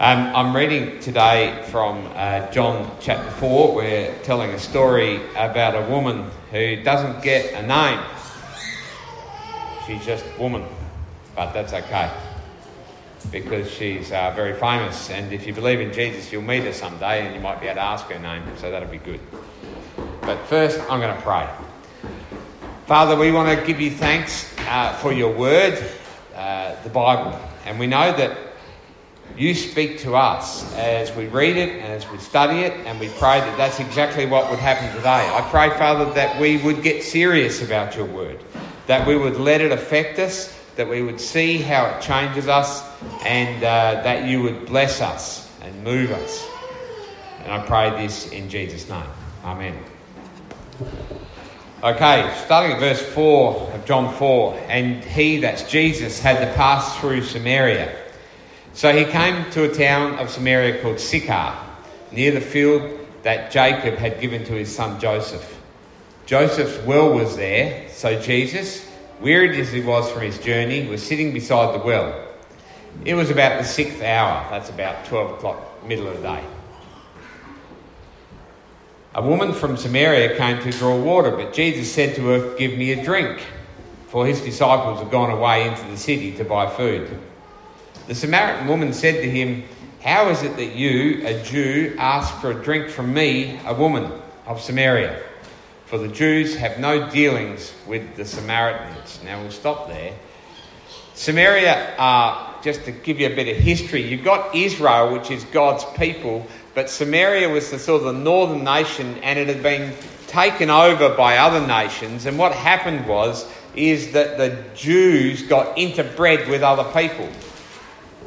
Um, I'm reading today from uh, John chapter 4. We're telling a story about a woman who doesn't get a name. She's just woman, but that's okay because she's uh, very famous. And if you believe in Jesus, you'll meet her someday and you might be able to ask her name, so that'll be good. But first, I'm going to pray. Father, we want to give you thanks uh, for your word, uh, the Bible. And we know that you speak to us as we read it and as we study it, and we pray that that's exactly what would happen today. I pray, Father, that we would get serious about your word, that we would let it affect us, that we would see how it changes us, and uh, that you would bless us and move us. And I pray this in Jesus' name. Amen. Okay, starting at verse 4 of John 4, and he, that's Jesus, had to pass through Samaria. So he came to a town of Samaria called Sychar, near the field that Jacob had given to his son Joseph. Joseph's well was there, so Jesus, wearied as he was from his journey, was sitting beside the well. It was about the sixth hour, that's about 12 o'clock, middle of the day. A woman from Samaria came to draw water, but Jesus said to her, Give me a drink, for his disciples had gone away into the city to buy food. The Samaritan woman said to him, How is it that you, a Jew, ask for a drink from me, a woman of Samaria? For the Jews have no dealings with the Samaritans. Now we'll stop there. Samaria, uh, just to give you a bit of history, you've got Israel, which is God's people, but Samaria was the sort of the northern nation and it had been taken over by other nations. And what happened was, is that the Jews got interbred with other people.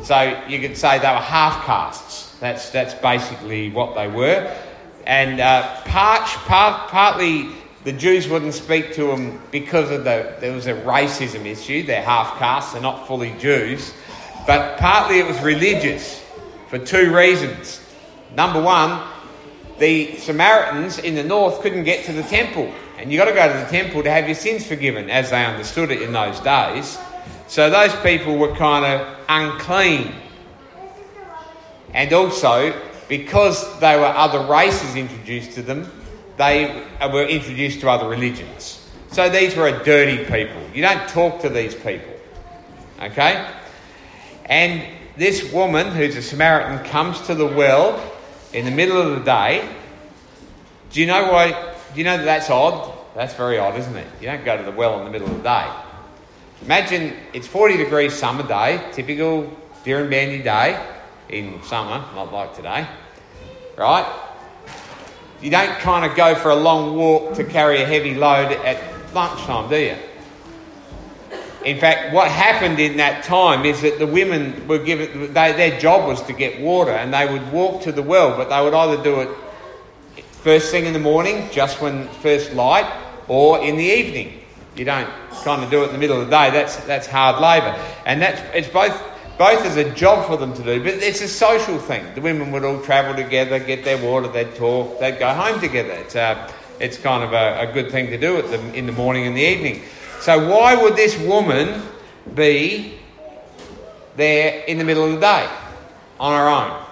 So you could say they were half castes. That's, that's basically what they were. And uh, part, part, partly the Jews wouldn't speak to them because of the, there was a racism issue. They're half castes, they're not fully Jews. But partly it was religious for two reasons. Number one, the Samaritans in the north couldn't get to the temple. And you've got to go to the temple to have your sins forgiven, as they understood it in those days. So those people were kind of unclean. And also, because they were other races introduced to them, they were introduced to other religions. So these were a dirty people. You don't talk to these people. Okay? And this woman, who's a Samaritan, comes to the well in the middle of the day. Do you know why? Do you know that that's odd? That's very odd, isn't it? You don't go to the well in the middle of the day. Imagine it's 40 degrees summer day, typical Dirranbandi day in summer, not like today, right? You don't kind of go for a long walk to carry a heavy load at lunchtime, do you? In fact, what happened in that time is that the women were given, they, their job was to get water and they would walk to the well, but they would either do it first thing in the morning, just when first light, or in the evening. You don't kind of do it in the middle of the day. That's that's hard labour, and that's it's both both as a job for them to do, but it's a social thing. The women would all travel together, get their water, they'd talk, they'd go home together. It's a, it's kind of a, a good thing to do in the morning and the evening. So why would this woman be there in the middle of the day on her own?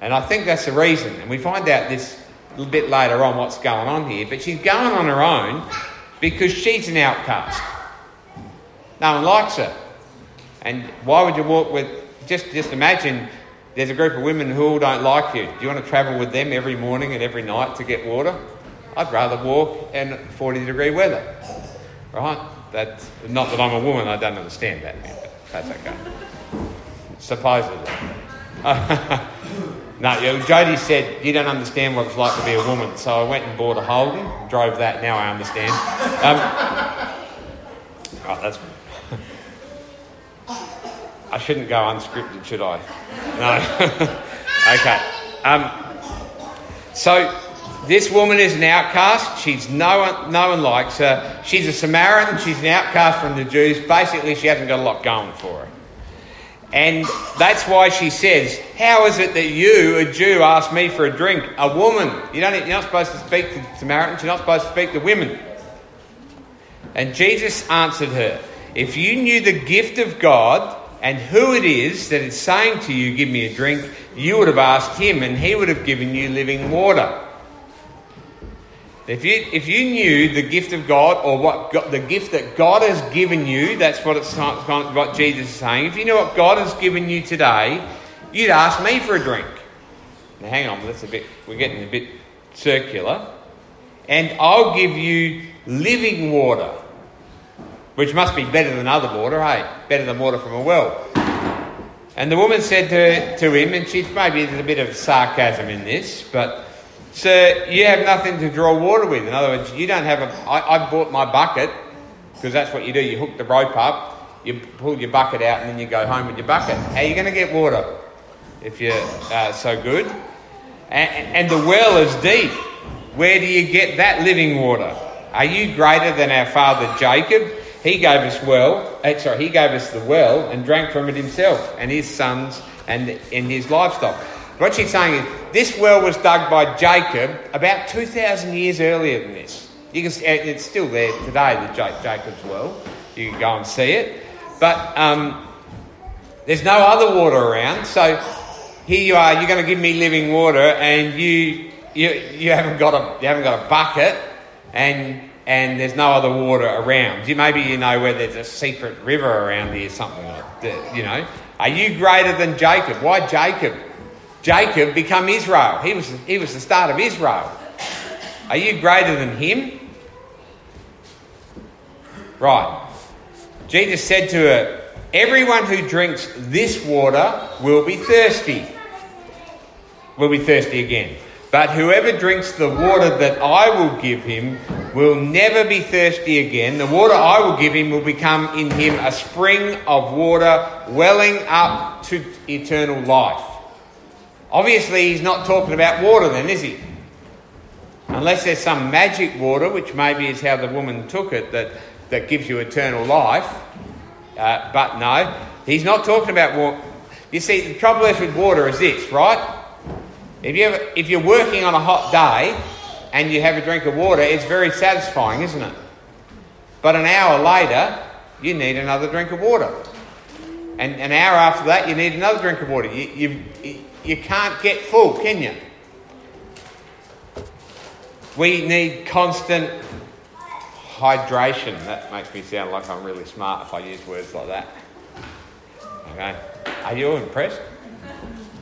And I think that's the reason. And we find out this a little bit later on what's going on here. But she's going on her own because she's an outcast. No one likes her. And why would you walk with, just, just imagine there's a group of women who all don't like you. Do you want to travel with them every morning and every night to get water? I'd rather walk in 40 degree weather. Right? That's, not that I'm a woman, I don't understand that, but that's okay. Supposedly. no, Jody said, You don't understand what it's like to be a woman. So I went and bought a Holden, drove that, now I understand. Um, oh, that's. I shouldn't go unscripted, should I? No. okay. Um, so this woman is an outcast. She's no one, no one likes her. She's a Samaritan. She's an outcast from the Jews. Basically, she hasn't got a lot going for her. And that's why she says, How is it that you, a Jew, ask me for a drink? A woman. You don't, you're not supposed to speak to Samaritans, you're not supposed to speak to women. And Jesus answered her, If you knew the gift of God and who it is that is saying to you, Give me a drink, you would have asked him, and he would have given you living water. If you, if you knew the gift of God or what God, the gift that God has given you, that's what, it's, what Jesus is saying. If you know what God has given you today, you'd ask me for a drink. Now, hang on, that's a bit, we're getting a bit circular. And I'll give you living water, which must be better than other water, hey? Better than water from a well. And the woman said to, to him, and she's maybe there's a bit of sarcasm in this, but Sir, you have nothing to draw water with. In other words, you don't have a. I, I bought my bucket because that's what you do. You hook the rope up, you pull your bucket out, and then you go home with your bucket. How are you going to get water if you're uh, so good? And, and the well is deep. Where do you get that living water? Are you greater than our father Jacob? He gave us well. Uh, sorry, he gave us the well and drank from it himself and his sons and, and his livestock. What she's saying is this well was dug by Jacob about 2,000 years earlier than this. You can, it's still there today, the Jacob's well. You can go and see it. But um, there's no other water around. So here you are, you're going to give me living water, and you, you, you, haven't, got a, you haven't got a bucket, and, and there's no other water around. You, maybe you know where there's a secret river around here, something like that, you know. Are you greater than Jacob? Why Jacob? Jacob become Israel. He was, he was the start of Israel. Are you greater than him? Right. Jesus said to her, Everyone who drinks this water will be thirsty. Will be thirsty again. But whoever drinks the water that I will give him will never be thirsty again. The water I will give him will become in him a spring of water welling up to eternal life. Obviously, he's not talking about water then, is he? Unless there's some magic water, which maybe is how the woman took it, that, that gives you eternal life. Uh, but no, he's not talking about water. You see, the trouble is with water is this, right? If, you ever, if you're working on a hot day and you have a drink of water, it's very satisfying, isn't it? But an hour later, you need another drink of water. And an hour after that, you need another drink of water. You, you, you can't get full, can you? We need constant hydration. That makes me sound like I'm really smart if I use words like that. Okay. Are you impressed?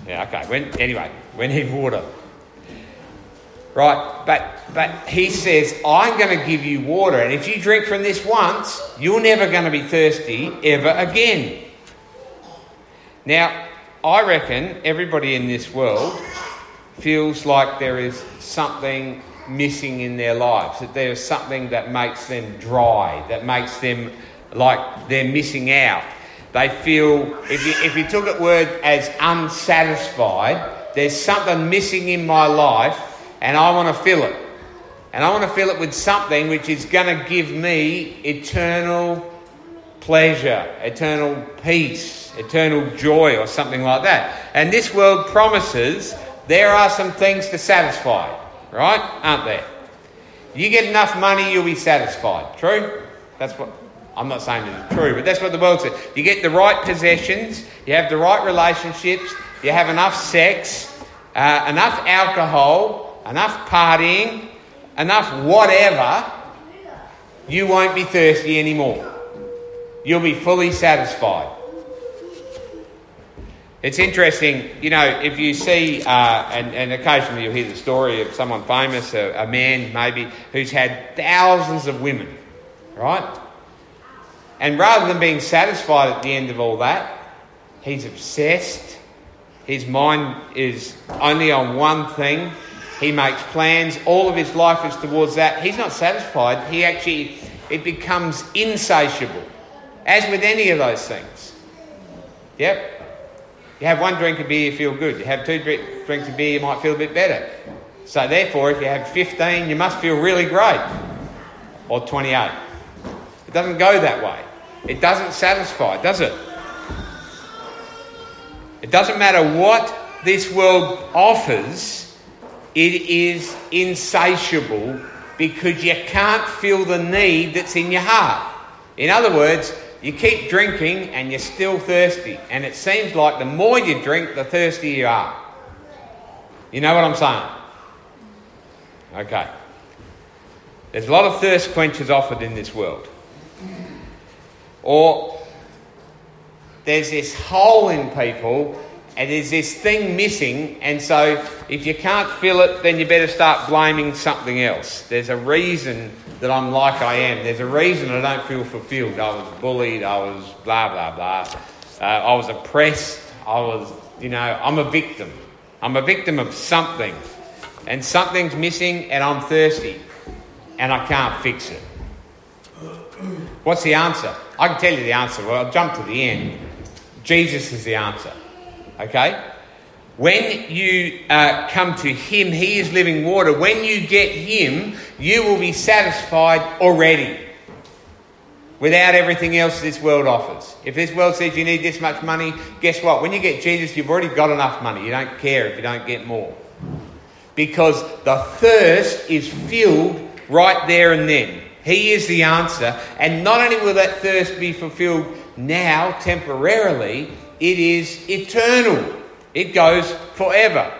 Yeah, okay. When, anyway, we need water. Right, but but he says, I'm going to give you water, and if you drink from this once, you're never going to be thirsty ever again. Now, I reckon everybody in this world feels like there is something missing in their lives, that there is something that makes them dry, that makes them like they're missing out. They feel, if you, if you took it word as unsatisfied, there's something missing in my life and I want to fill it. And I want to fill it with something which is going to give me eternal pleasure, eternal peace eternal joy or something like that. And this world promises there are some things to satisfy, right? Aren't there? You get enough money, you'll be satisfied. True? That's what I'm not saying it's true, but that's what the world says. You get the right possessions, you have the right relationships, you have enough sex, uh, enough alcohol, enough partying, enough whatever, you won't be thirsty anymore. You'll be fully satisfied. It's interesting, you know, if you see, uh, and, and, occasionally you'll hear the story of someone famous, a, a man maybe, who's had thousands of women, right? And rather than being satisfied at the end of all that, he's obsessed. His mind is only on one thing. He makes plans. All of his life is towards that. He's not satisfied. He actually, it becomes insatiable, as with any of those things. Yep. You have one drink of beer, you feel good. You have two drinks of beer, you might feel a bit better. So, therefore, if you have 15, you must feel really great. Or 28. It doesn't go that way. It doesn't satisfy, does it? It doesn't matter what this world offers, it is insatiable because you can't feel the need that's in your heart. In other words, You keep drinking and you're still thirsty. And it seems like the more you drink, the thirstier you are. You know what I'm saying? Okay. There's a lot of thirst quenchers offered in this world. Or there's this hole in people and there's this thing missing, and so if you can't fill it, then you better start blaming something else. There's a reason that I'm like I am. There's a reason I don't feel fulfilled. I was bullied, I was blah, blah, blah. Uh, I was oppressed, I was, you know, I'm a victim. I'm a victim of something, and something's missing, and I'm thirsty, and I can't fix it. What's the answer? I can tell you the answer. Well, I'll jump to the end. Jesus is the answer. Okay? When you uh, come to Him, He is living water. When you get Him, you will be satisfied already without everything else this world offers. If this world says you need this much money, guess what? When you get Jesus, you've already got enough money. You don't care if you don't get more. Because the thirst is filled right there and then. He is the answer. And not only will that thirst be fulfilled now, temporarily, it is eternal. It goes forever.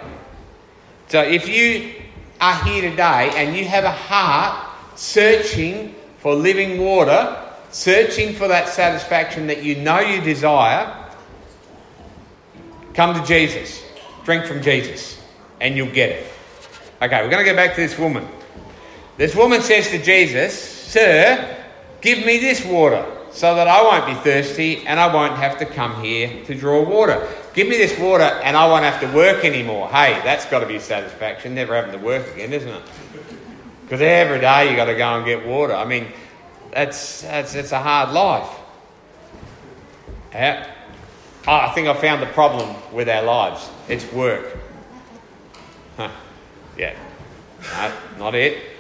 So if you are here today and you have a heart searching for living water, searching for that satisfaction that you know you desire, come to Jesus. Drink from Jesus and you'll get it. Okay, we're going to go back to this woman. This woman says to Jesus, Sir, give me this water so that I won't be thirsty and I won't have to come here to draw water. Give me this water and I won't have to work anymore. Hey, that's got to be satisfaction, never having to work again, isn't it? Because every day you've got to go and get water. I mean, that's, that's, that's a hard life. Yeah. I think I found the problem with our lives. It's work. Huh. Yeah. No, not it.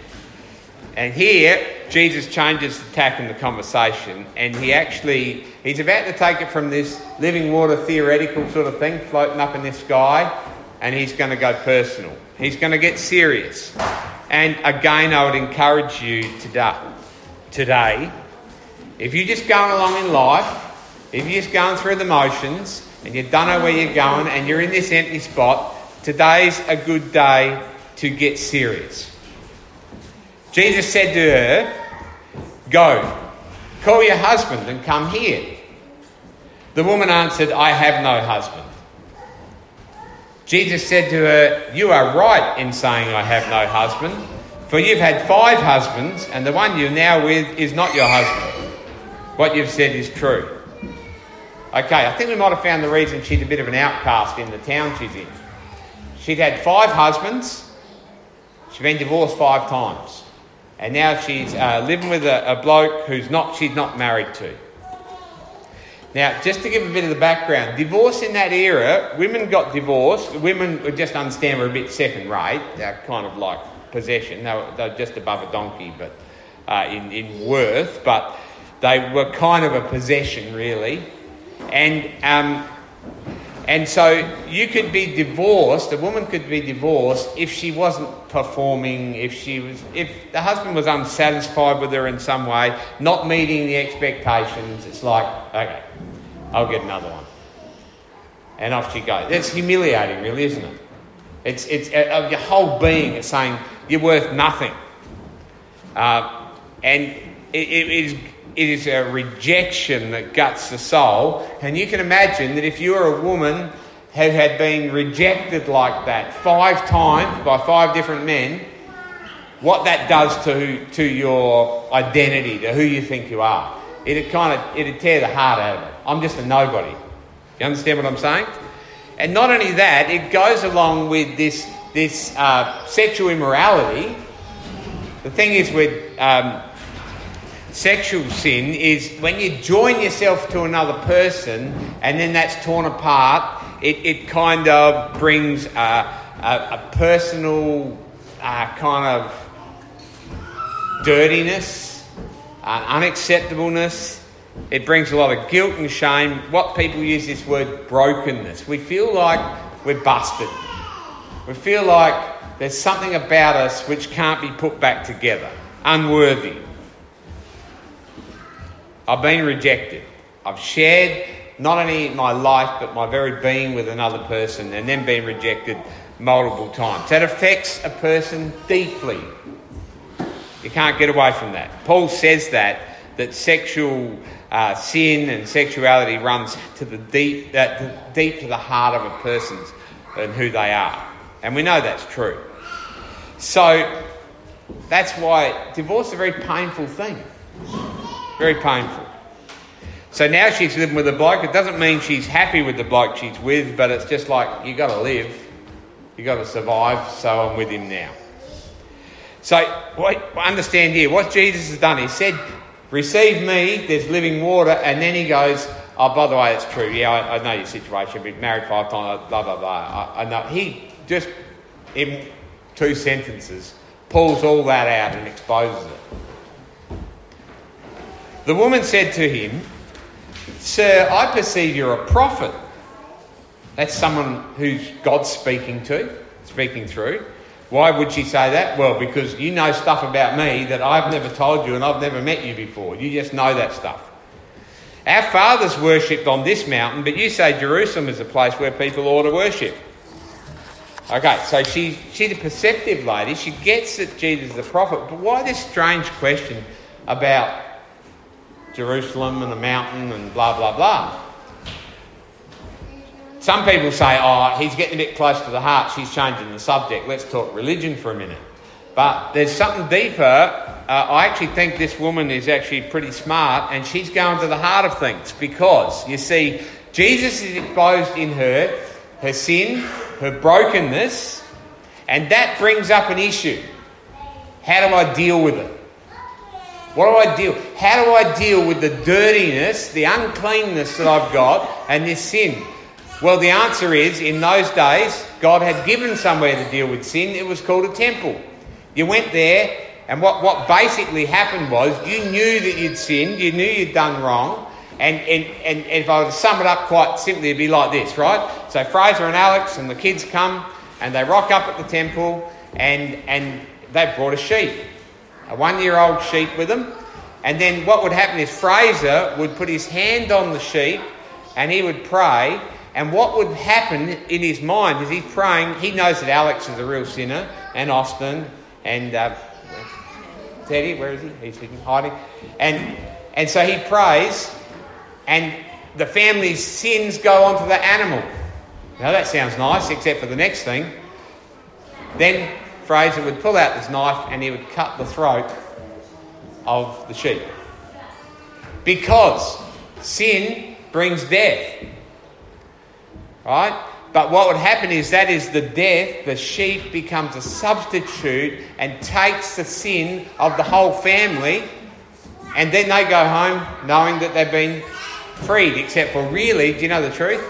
And here, Jesus changes the tack in the conversation, and he actually he's about to take it from this living water theoretical sort of thing floating up in the sky, and he's going to go personal. He's going to get serious. And again, I would encourage you today, today, if you're just going along in life, if you're just going through the motions, and you don't know where you're going, and you're in this empty spot, today's a good day to get serious. Jesus said to her, Go, call your husband and come here. The woman answered, I have no husband. Jesus said to her, You are right in saying, I have no husband, for you've had five husbands, and the one you're now with is not your husband. What you've said is true. Okay, I think we might have found the reason she's a bit of an outcast in the town she's in. She'd had five husbands, she'd been divorced five times and now she's uh, living with a, a, bloke who's not she's not married to. Now, just to give a bit of the background, divorce in that era, women got divorced. Women would just understand were a bit second rate. They're kind of like possession. They were, they were just above a donkey, but uh, in in worth, but they were kind of a possession, really. And um, and so you could be divorced, a woman could be divorced if she wasn't performing, if she was if the husband was unsatisfied with her in some way, not meeting the expectations, it's like, okay, I'll get another one. And off she goes. That's humiliating, really, isn't it? It's, it's uh, your whole being is saying you're worth nothing. Uh, and it, it is it is a rejection that guts the soul. And you can imagine that if you're a woman who had been rejected like that five times by five different men, what that does to, to your identity, to who you think you are. It'd kind of it'd tear the heart out of it. I'm just a nobody. You understand what I'm saying? And not only that, it goes along with this this uh, sexual immorality. The thing is with um, sexual sin is when you join yourself to another person and then that's torn apart, it, it kind of brings a, a, a personal uh, kind of dirtiness, uh, unacceptableness. It brings a lot of guilt and shame. What people use this word brokenness. We feel like we're busted. We feel like there's something about us which can't be put back together, unworthy. I've been rejected. I've shared not only my life but my very being with another person and then been rejected multiple times. That affects a person deeply. You can't get away from that. Paul says that that sexual uh, sin and sexuality runs to the deep, uh, to, deep to the heart of a person and who they are, and we know that's true. So that's why divorce is a very painful thing. Very painful. So now she's living with a bloke. It doesn't mean she's happy with the bloke she's with, but it's just like you got to live, you got to survive. So I'm with him now. So understand here what Jesus has done. He said, "Receive me." There's living water, and then he goes, "Oh, by the way, it's true. Yeah, I, I know your situation. Been married five times. Blah blah blah. I, I know." He just in two sentences pulls all that out and exposes it. The woman said to him, Sir, I perceive you're a prophet. That's someone who's God's speaking to, speaking through. Why would she say that? Well, because you know stuff about me that I've never told you and I've never met you before. You just know that stuff. Our fathers worshipped on this mountain, but you say Jerusalem is a place where people ought to worship. Okay, so she, she's a perceptive lady. She gets that Jesus is a prophet. But why this strange question about Jerusalem and the mountain and blah, blah, blah? Some people say, oh, he's getting a bit close to the heart. She's changing the subject. Let's talk religion for a minute. But there's something deeper. Uh, I actually think this woman is actually pretty smart and she's going to the heart of things because, you see, Jesus is exposed in her her sin, her brokenness, and that brings up an issue. How do I deal with it? What do I deal? How do I deal with the dirtiness, the uncleanness that I've got, and this sin? Well, the answer is in those days, God had given somewhere to deal with sin. It was called a temple. You went there, and what, what basically happened was you knew that you'd sinned, you knew you'd done wrong, and, and, and, if I were to sum it up quite simply, it'd be like this, right? So Fraser and Alex and the kids come and they rock up at the temple and, and they've brought a sheep, a one year old sheep with him. And then what would happen is Fraser would put his hand on the sheep and he would pray. And what would happen in his mind as he's praying, he knows that Alex is a real sinner and Austin and uh, Teddy, where is he? He's hiding. And, and so he prays and the family's sins go onto the animal. Now that sounds nice, except for the next thing. Then Fraser would pull out this knife and he would cut the throat of the sheep. Because sin brings death. Right? But what would happen is that is the death, the sheep becomes a substitute and takes the sin of the whole family, and then they go home knowing that they've been freed, except for really, do you know the truth?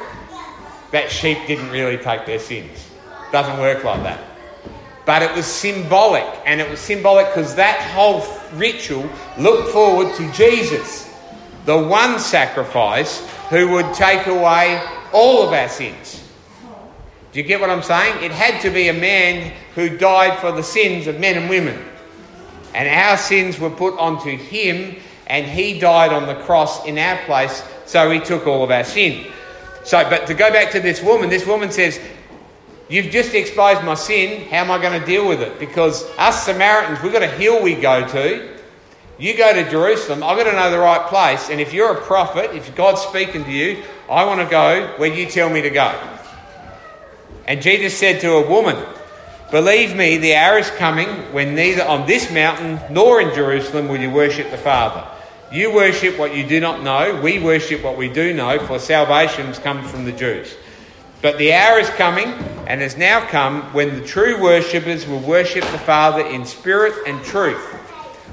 That sheep didn't really take their sins. Doesn't work like that. But it was symbolic, and it was symbolic because that whole ritual looked forward to Jesus, the one sacrifice who would take away all of our sins. Do you get what I'm saying? It had to be a man who died for the sins of men and women. And our sins were put onto him, and he died on the cross in our place so he took all of our sin. So, but to go back to this woman, this woman says, You've just exposed my sin. How am I going to deal with it? Because us Samaritans, we've got a hill we go to. You go to Jerusalem, I've got to know the right place. And if you're a prophet, if God's speaking to you, I want to go where you tell me to go. And Jesus said to a woman, Believe me, the hour is coming when neither on this mountain nor in Jerusalem will you worship the Father. You worship what you do not know, we worship what we do know, for salvation comes from the Jews. But the hour is coming, and has now come, when the true worshippers will worship the Father in spirit and truth.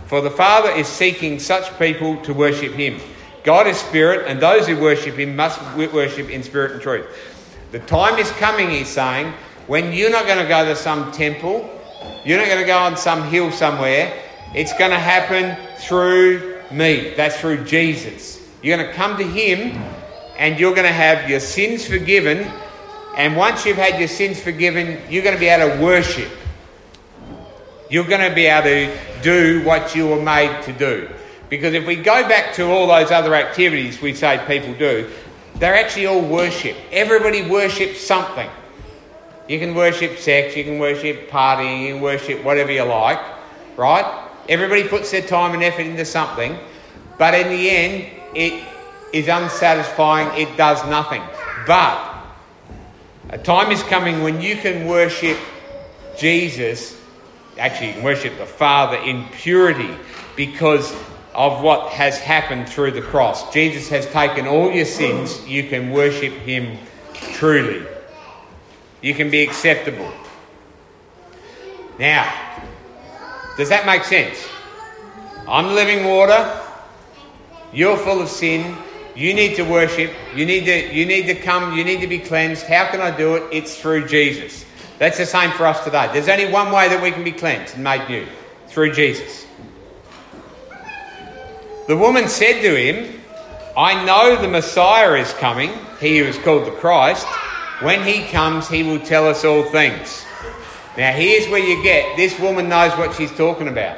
For the Father is seeking such people to worship Him. God is spirit, and those who worship Him must worship in spirit and truth. The time is coming, He's saying, when you're not going to go to some temple, you're not going to go on some hill somewhere. It's going to happen through me. That's through Jesus. You're going to come to Him and you're going to have your sins forgiven. And once you've had your sins forgiven, you're going to be able to worship. You're going to be able to do what you were made to do. Because if we go back to all those other activities we say people do, they're actually all worship. Everybody worships something. You can worship sex, you can worship partying, you can worship whatever you like, right? Everybody puts their time and effort into something, but in the end, it is unsatisfying, it does nothing. But a time is coming when you can worship Jesus, actually, you can worship the Father in purity because of what has happened through the cross. Jesus has taken all your sins, you can worship Him truly. You can be acceptable. Now, does that make sense? I'm living water, you're full of sin, you need to worship, you need to, you need to come, you need to be cleansed. How can I do it? It's through Jesus. That's the same for us today. There's only one way that we can be cleansed and made new through Jesus. The woman said to him, I know the Messiah is coming, he who is called the Christ. When he comes, he will tell us all things. Now, here's where you get this woman knows what she's talking about.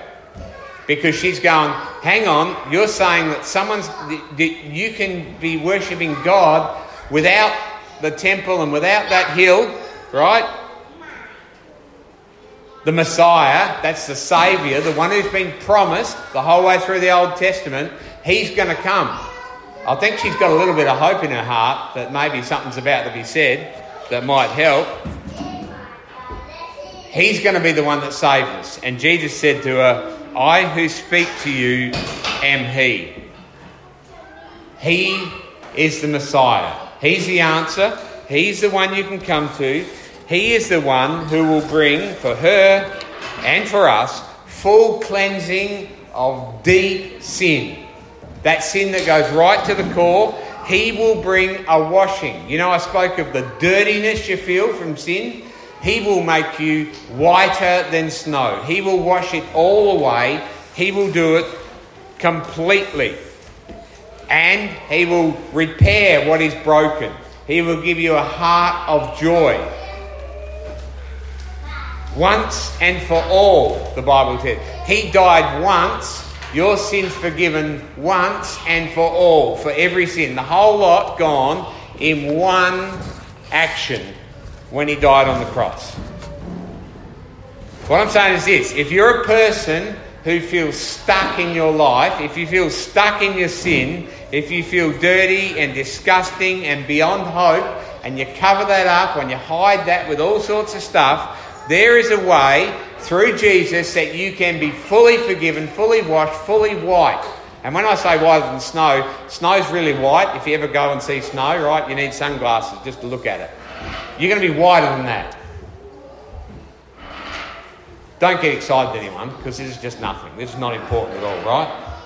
Because she's going, hang on, you're saying that someone's, that you can be worshipping God without the temple and without that hill, right? the Messiah, that's the Saviour, the one who's been promised the whole way through the Old Testament, he's going to come. I think she's got a little bit of hope in her heart that maybe something's about to be said that might help. He's going to be the one that saves us. And Jesus said to her, I who speak to you am He. He is the Messiah. He's the answer. He's the one you can come to. He is the one who will bring for her and for us full cleansing of deep sin. That sin that goes right to the core. He will bring a washing. You know, I spoke of the dirtiness you feel from sin. He will make you whiter than snow. He will wash it all away. He will do it completely. And He will repair what is broken. He will give you a heart of joy. Once and for all, the Bible says. He died once, your sins forgiven once and for all, for every sin. The whole lot gone in one action when he died on the cross. What I'm saying is this if you're a person who feels stuck in your life, if you feel stuck in your sin, if you feel dirty and disgusting and beyond hope, and you cover that up and you hide that with all sorts of stuff, there is a way through Jesus that you can be fully forgiven, fully washed, fully white. And when I say whiter than snow, snow's really white. If you ever go and see snow, right, you need sunglasses just to look at it. You're going to be wider than that. Don't get excited, anyone, because this is just nothing. This is not important at all, right?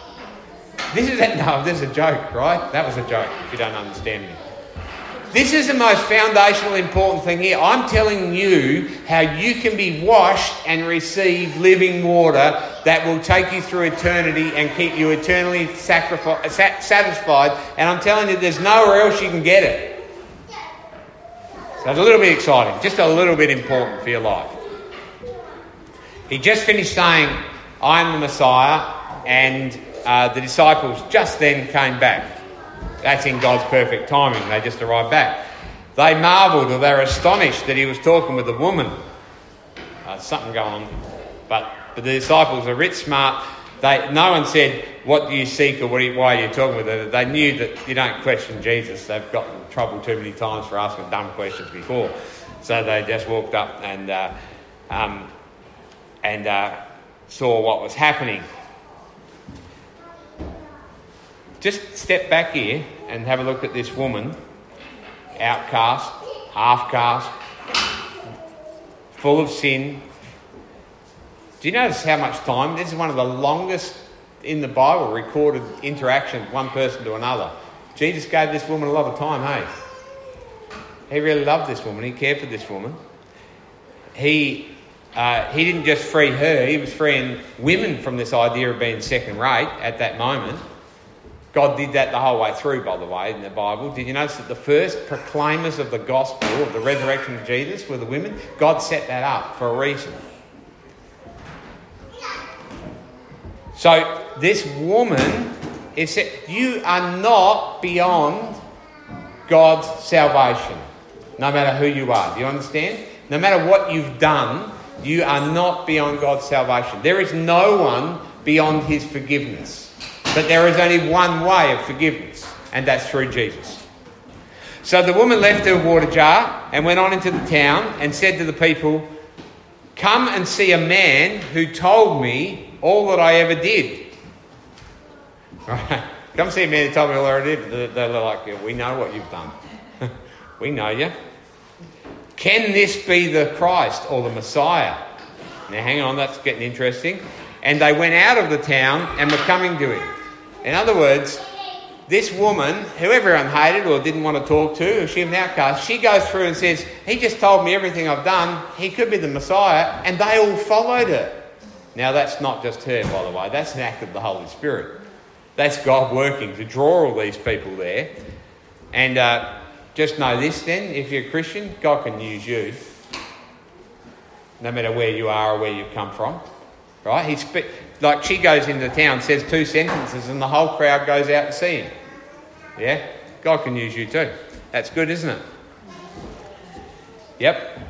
This is a, no, this is a joke, right? That was a joke. If you don't understand me. This is the most foundational important thing here. I'm telling you how you can be washed and receive living water that will take you through eternity and keep you eternally satisfied. And I'm telling you, there's nowhere else you can get it. So it's a little bit exciting, just a little bit important for your life. He just finished saying, I'm the Messiah, and uh, the disciples just then came back. That's in God's perfect timing. They just arrived back. They marvelled or they were astonished that he was talking with a woman. Uh, something going on. But, but the disciples are rich smart. They, no one said, What do you seek or you, why are you talking with her? They knew that you don't question Jesus. They've got in trouble too many times for asking dumb questions before. So they just walked up and, uh, um, and uh, saw what was happening. Just step back here and have a look at this woman, outcast, half caste, full of sin. Do you notice how much time? This is one of the longest in the Bible recorded interactions, one person to another. Jesus gave this woman a lot of time, hey? He really loved this woman, he cared for this woman. He, uh, he didn't just free her, he was freeing women from this idea of being second rate at that moment. God did that the whole way through, by the way, in the Bible. Did you notice that the first proclaimers of the gospel, of the resurrection of Jesus, were the women? God set that up for a reason. So this woman is said, you are not beyond God's salvation, no matter who you are. Do you understand? No matter what you've done, you are not beyond God's salvation. There is no one beyond his forgiveness. But there is only one way of forgiveness, and that's through Jesus. So the woman left her water jar and went on into the town and said to the people, Come and see a man who told me all that I ever did. Come see me who told me all I ever did. They're like, yeah, We know what you've done. we know you. Can this be the Christ or the Messiah? Now, hang on, that's getting interesting. And they went out of the town and were coming to him. In other words, this woman, who everyone hated or didn't want to talk to, she was an outcast, she goes through and says, He just told me everything I've done. He could be the Messiah. And they all followed her. Now, that's not just her, by the way, that's an act of the Holy Spirit. That's God working to draw all these people there. And uh, just know this then if you're a Christian, God can use you. No matter where you are or where you've come from. Right? He's like she goes into town, says two sentences, and the whole crowd goes out to see him. Yeah? God can use you too. That's good, isn't it? Yep.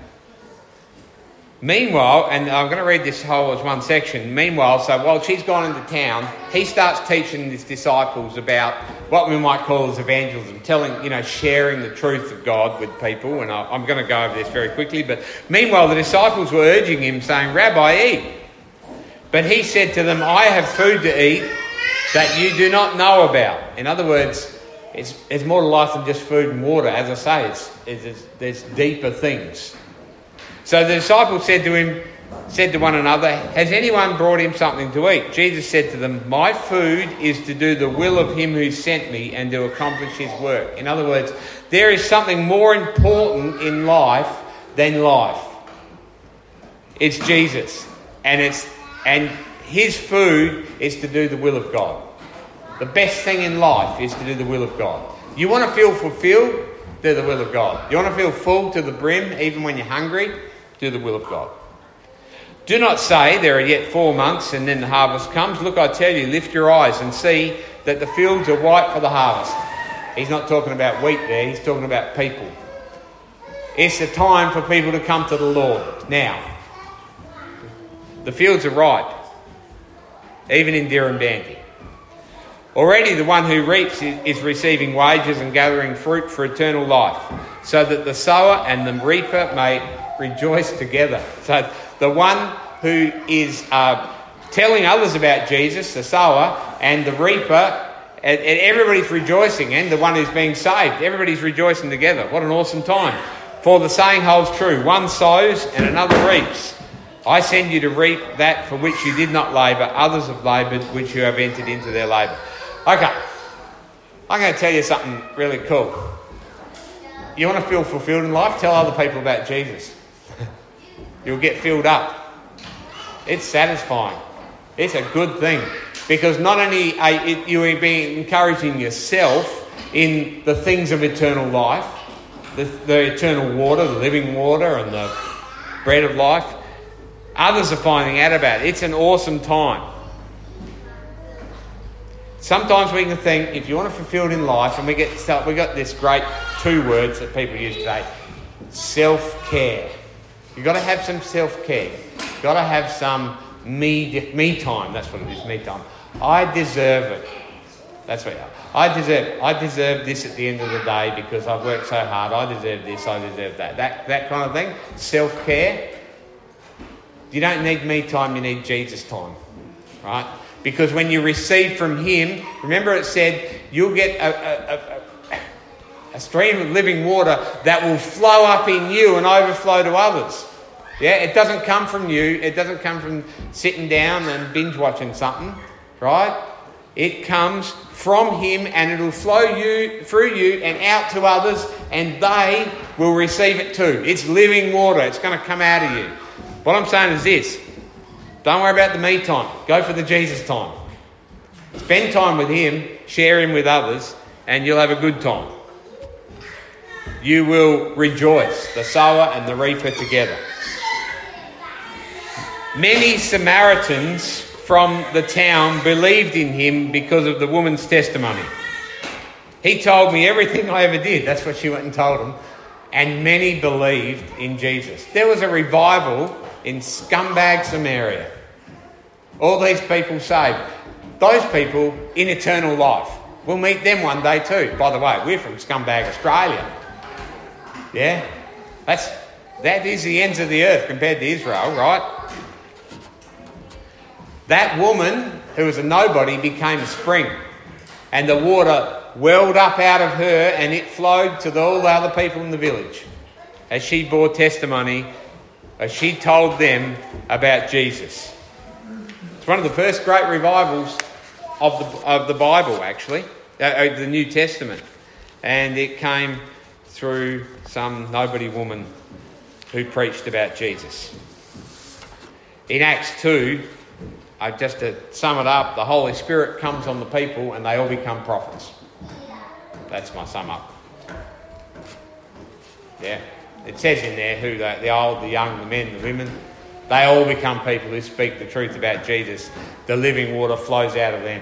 Meanwhile, and I'm going to read this whole as one section. Meanwhile, so while she's gone into town, he starts teaching his disciples about what we might call as evangelism, telling, you know, sharing the truth of God with people. And I'm going to go over this very quickly. But meanwhile, the disciples were urging him, saying, Rabbi, eat. But he said to them, I have food to eat that you do not know about. In other words, it's, it's more to life than just food and water. As I say, it's, it's, it's, there's deeper things. So the disciples said to him, said to one another, Has anyone brought him something to eat? Jesus said to them, My food is to do the will of him who sent me and to accomplish his work. In other words, there is something more important in life than life. It's Jesus. And it's and his food is to do the will of God. The best thing in life is to do the will of God. You want to feel fulfilled? Do the will of God. You want to feel full to the brim even when you're hungry? Do the will of God. Do not say, There are yet four months and then the harvest comes. Look, I tell you, lift your eyes and see that the fields are white for the harvest. He's not talking about wheat there, he's talking about people. It's the time for people to come to the Lord. Now, the fields are ripe, even in Dirranbandi. Already the one who reaps is receiving wages and gathering fruit for eternal life, so that the sower and the reaper may rejoice together. So the one who is uh, telling others about Jesus, the sower, and the reaper, and, and everybody's rejoicing, and the one who's being saved, everybody's rejoicing together. What an awesome time. For the saying holds true one sows and another reaps. I send you to reap that for which you did not labour, others have laboured, which you have entered into their labour. Okay, I'm going to tell you something really cool. You want to feel fulfilled in life? Tell other people about Jesus. You'll get filled up. It's satisfying. It's a good thing because not only are you being encouraging yourself in the things of eternal life, the, the eternal water, the living water, and the bread of life, Others are finding out about it. It's an awesome time. Sometimes we can think if you want to fulfill it in life, and we get we got this great two words that people use today: self care. You've got to have some self care. You've got to have some me me time. That's what it is, me time. I deserve it. That's what I deserve. I deserve this at the end of the day because I've worked so hard. I deserve this. I deserve that. That that kind of thing. Self care. You don't need me time, you need Jesus time. Right? Because when you receive from Him, remember it said you'll get a, a, a, a stream of living water that will flow up in you and overflow to others. Yeah, it doesn't come from you, it doesn't come from sitting down and binge watching something, right? It comes from Him and it'll flow you through you and out to others, and they will receive it too. It's living water, it's going to come out of you. What I'm saying is this don't worry about the me time, go for the Jesus time. Spend time with Him, share Him with others, and you'll have a good time. You will rejoice, the sower and the reaper together. Many Samaritans from the town believed in him because of the woman's testimony. He told me everything I ever did. That's what she went and told him. And many believed in Jesus. There was a revival in scumbag Samaria. All these people saved. Those people in eternal life. We'll meet them one day too. By the way, we're from scumbag Australia. Yeah? That's that is the ends of the earth compared to Israel, right? That woman, who was a nobody, became a spring. And the water welled up out of her and it flowed to the, all the other people in the village as she bore testimony, as she told them about Jesus. It's one of the first great revivals of the, of the Bible, actually, uh, the New Testament. And it came through some nobody woman who preached about Jesus. In Acts 2, uh, just to sum it up, the Holy Spirit comes on the people and they all become prophets. That's my sum up. Yeah. It says in there who the, the old, the young, the men, the women, they all become people who speak the truth about Jesus. The living water flows out of them.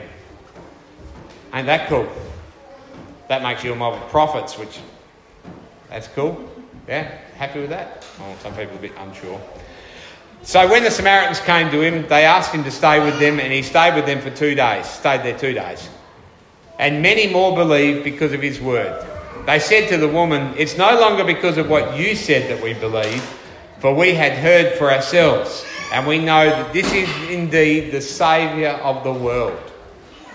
Ain't that cool? That makes you a mob of prophets, which that's cool. Yeah, happy with that? Oh, some people are a bit unsure. So when the Samaritans came to him, they asked him to stay with them, and he stayed with them for two days. Stayed there two days. And many more believed because of his word. They said to the woman, It's no longer because of what you said that we believe, for we had heard for ourselves, and we know that this is indeed the Saviour of the world.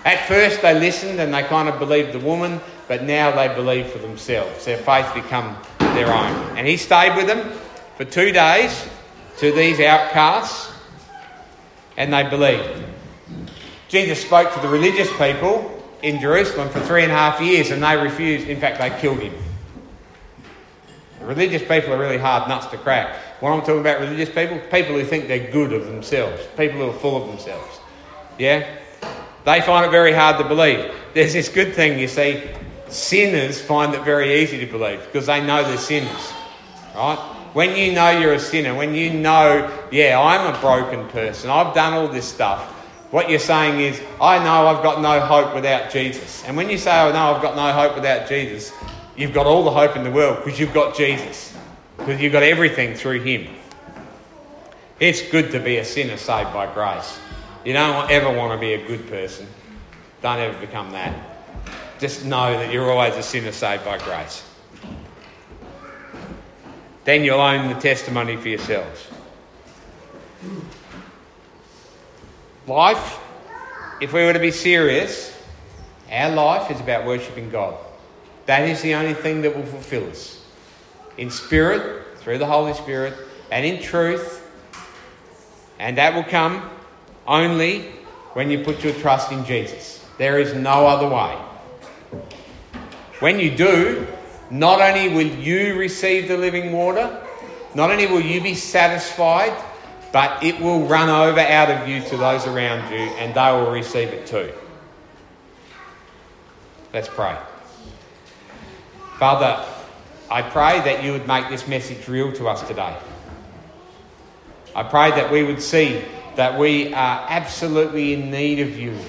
At first they listened and they kind of believed the woman, but now they believe for themselves. Their faith become their own. And he stayed with them for two days to these outcasts, and they believed. Jesus spoke to the religious people in Jerusalem for three and a half years, and they refused. In fact, they killed him. The religious people are really hard nuts to crack. When I'm talking about religious people, people who think they're good of themselves, people who are full of themselves. Yeah? They find it very hard to believe. There's this good thing, you see, sinners find it very easy to believe because they know they're sinners. Right? When you know you're a sinner, when you know, yeah, I'm a broken person, I've done all this stuff, what you're saying is, I know I've got no hope without Jesus. And when you say, I oh, know I've got no hope without Jesus, you've got all the hope in the world because you've got Jesus, because you've got everything through Him. It's good to be a sinner saved by grace. You don't ever want to be a good person. Don't ever become that. Just know that you're always a sinner saved by grace. Then you'll own the testimony for yourselves. Life, if we were to be serious, our life is about worshipping God. That is the only thing that will fulfill us. In spirit, through the Holy Spirit, and in truth. And that will come only when you put your trust in Jesus. There is no other way. When you do, not only will you receive the living water, not only will you be satisfied, but it will run over out of you to those around you and they will receive it too. Let's pray. Father, I pray that you would make this message real to us today. I pray that we would see that we are absolutely in need of you,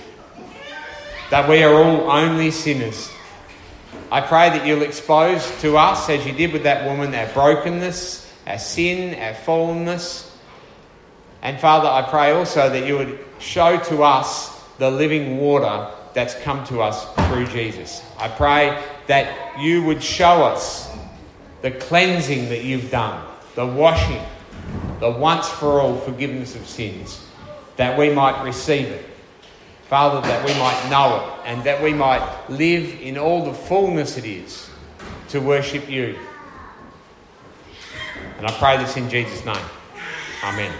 that we are all only sinners I pray that you'll expose to us, as you did with that woman, our brokenness, our sin, our fallenness. And Father, I pray also that you would show to us the living water that's come to us through Jesus. I pray that you would show us the cleansing that you've done, the washing, the once for all forgiveness of sins, that we might receive it Father, that we might know it and that we might live in all the fullness it is to worship you. And I pray this in Jesus' name. Amen.